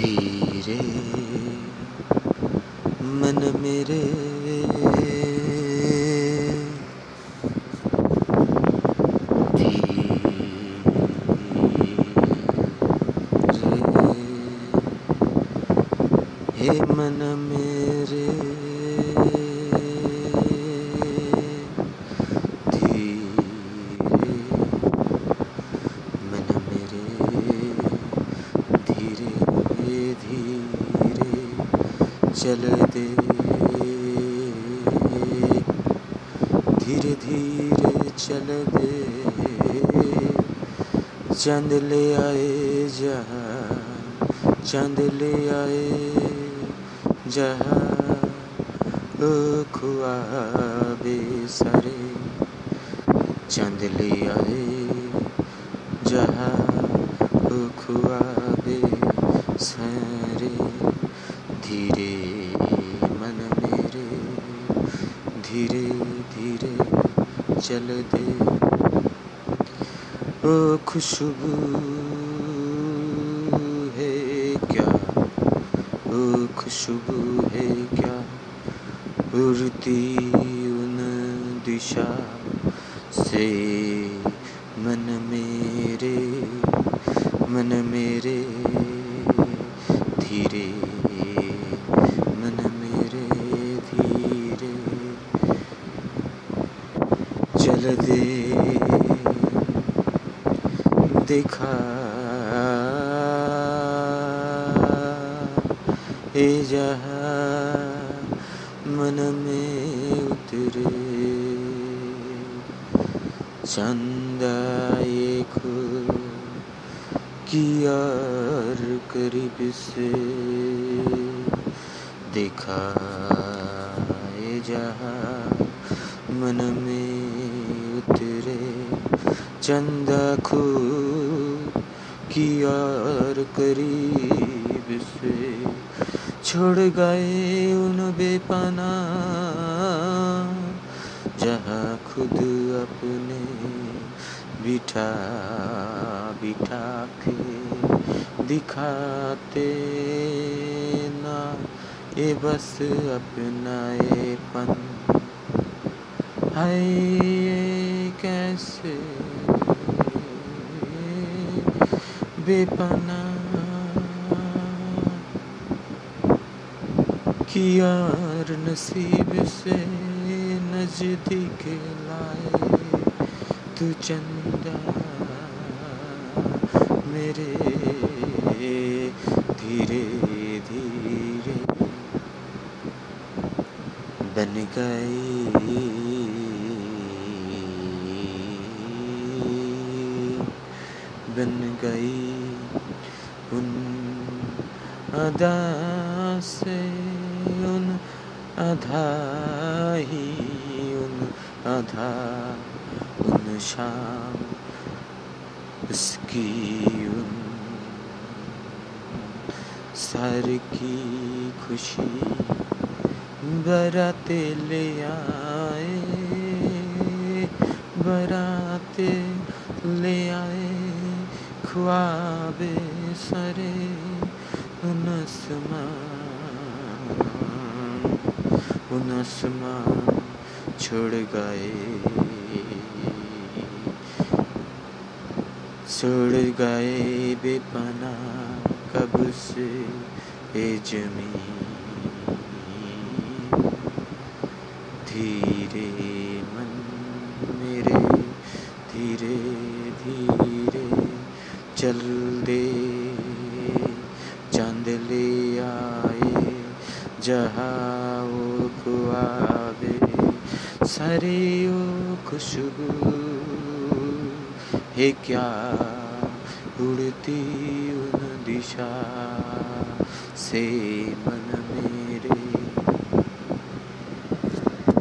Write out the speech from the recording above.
धीरे मन मेरे। हे मन मेरे धीरे मन मेरे धीरे धीरे चल दे धीरे धीरे चल दे चंद ले आए जहाँ, चंद ले आए जहाँ। खुआबे सारे। चंद ले आए जहाँ खुआबे सारे धीरे मन मेरे धीरे धीरे चल दे ओ, खुशबू है क्या? ओ, खुशबू है क्या? उड़ती उन दिशा से मन मेरे मन मेरे धीरे मन मेरे धीरे चल दे देखा। ए जहाँ मन में उतरे। चंदा एक की यार करीब से। देखा। ए जहाँ मन में उतरे चंदा खू की यार करीब से छोड़ गए उन बेपना जहाँ खुद अपने बिठा बिठा के दिखाते ना। ये बस अपना ये पन हाय ये कैसे बेपना कि यार नसीब से नज़दीक लाए तू चंदा मेरे धीरे धीरे बन गई बन गई। उन अदा से, उन आधा ही, उन आधा उन शाम, उसकी उन सर की खुशी, बराते ले आए, बराते ले आए ख्वाबे। सरे उन आसमान छोड़ गए। छोड़ गए बेपना कब से ए जमी धीरे मन मेरे, धीरे धीरे चल दे चंद ले आए, जहाँ वो खुआबे सारे ओ खुशबू, है क्या उड़ती उन दिशा से मन में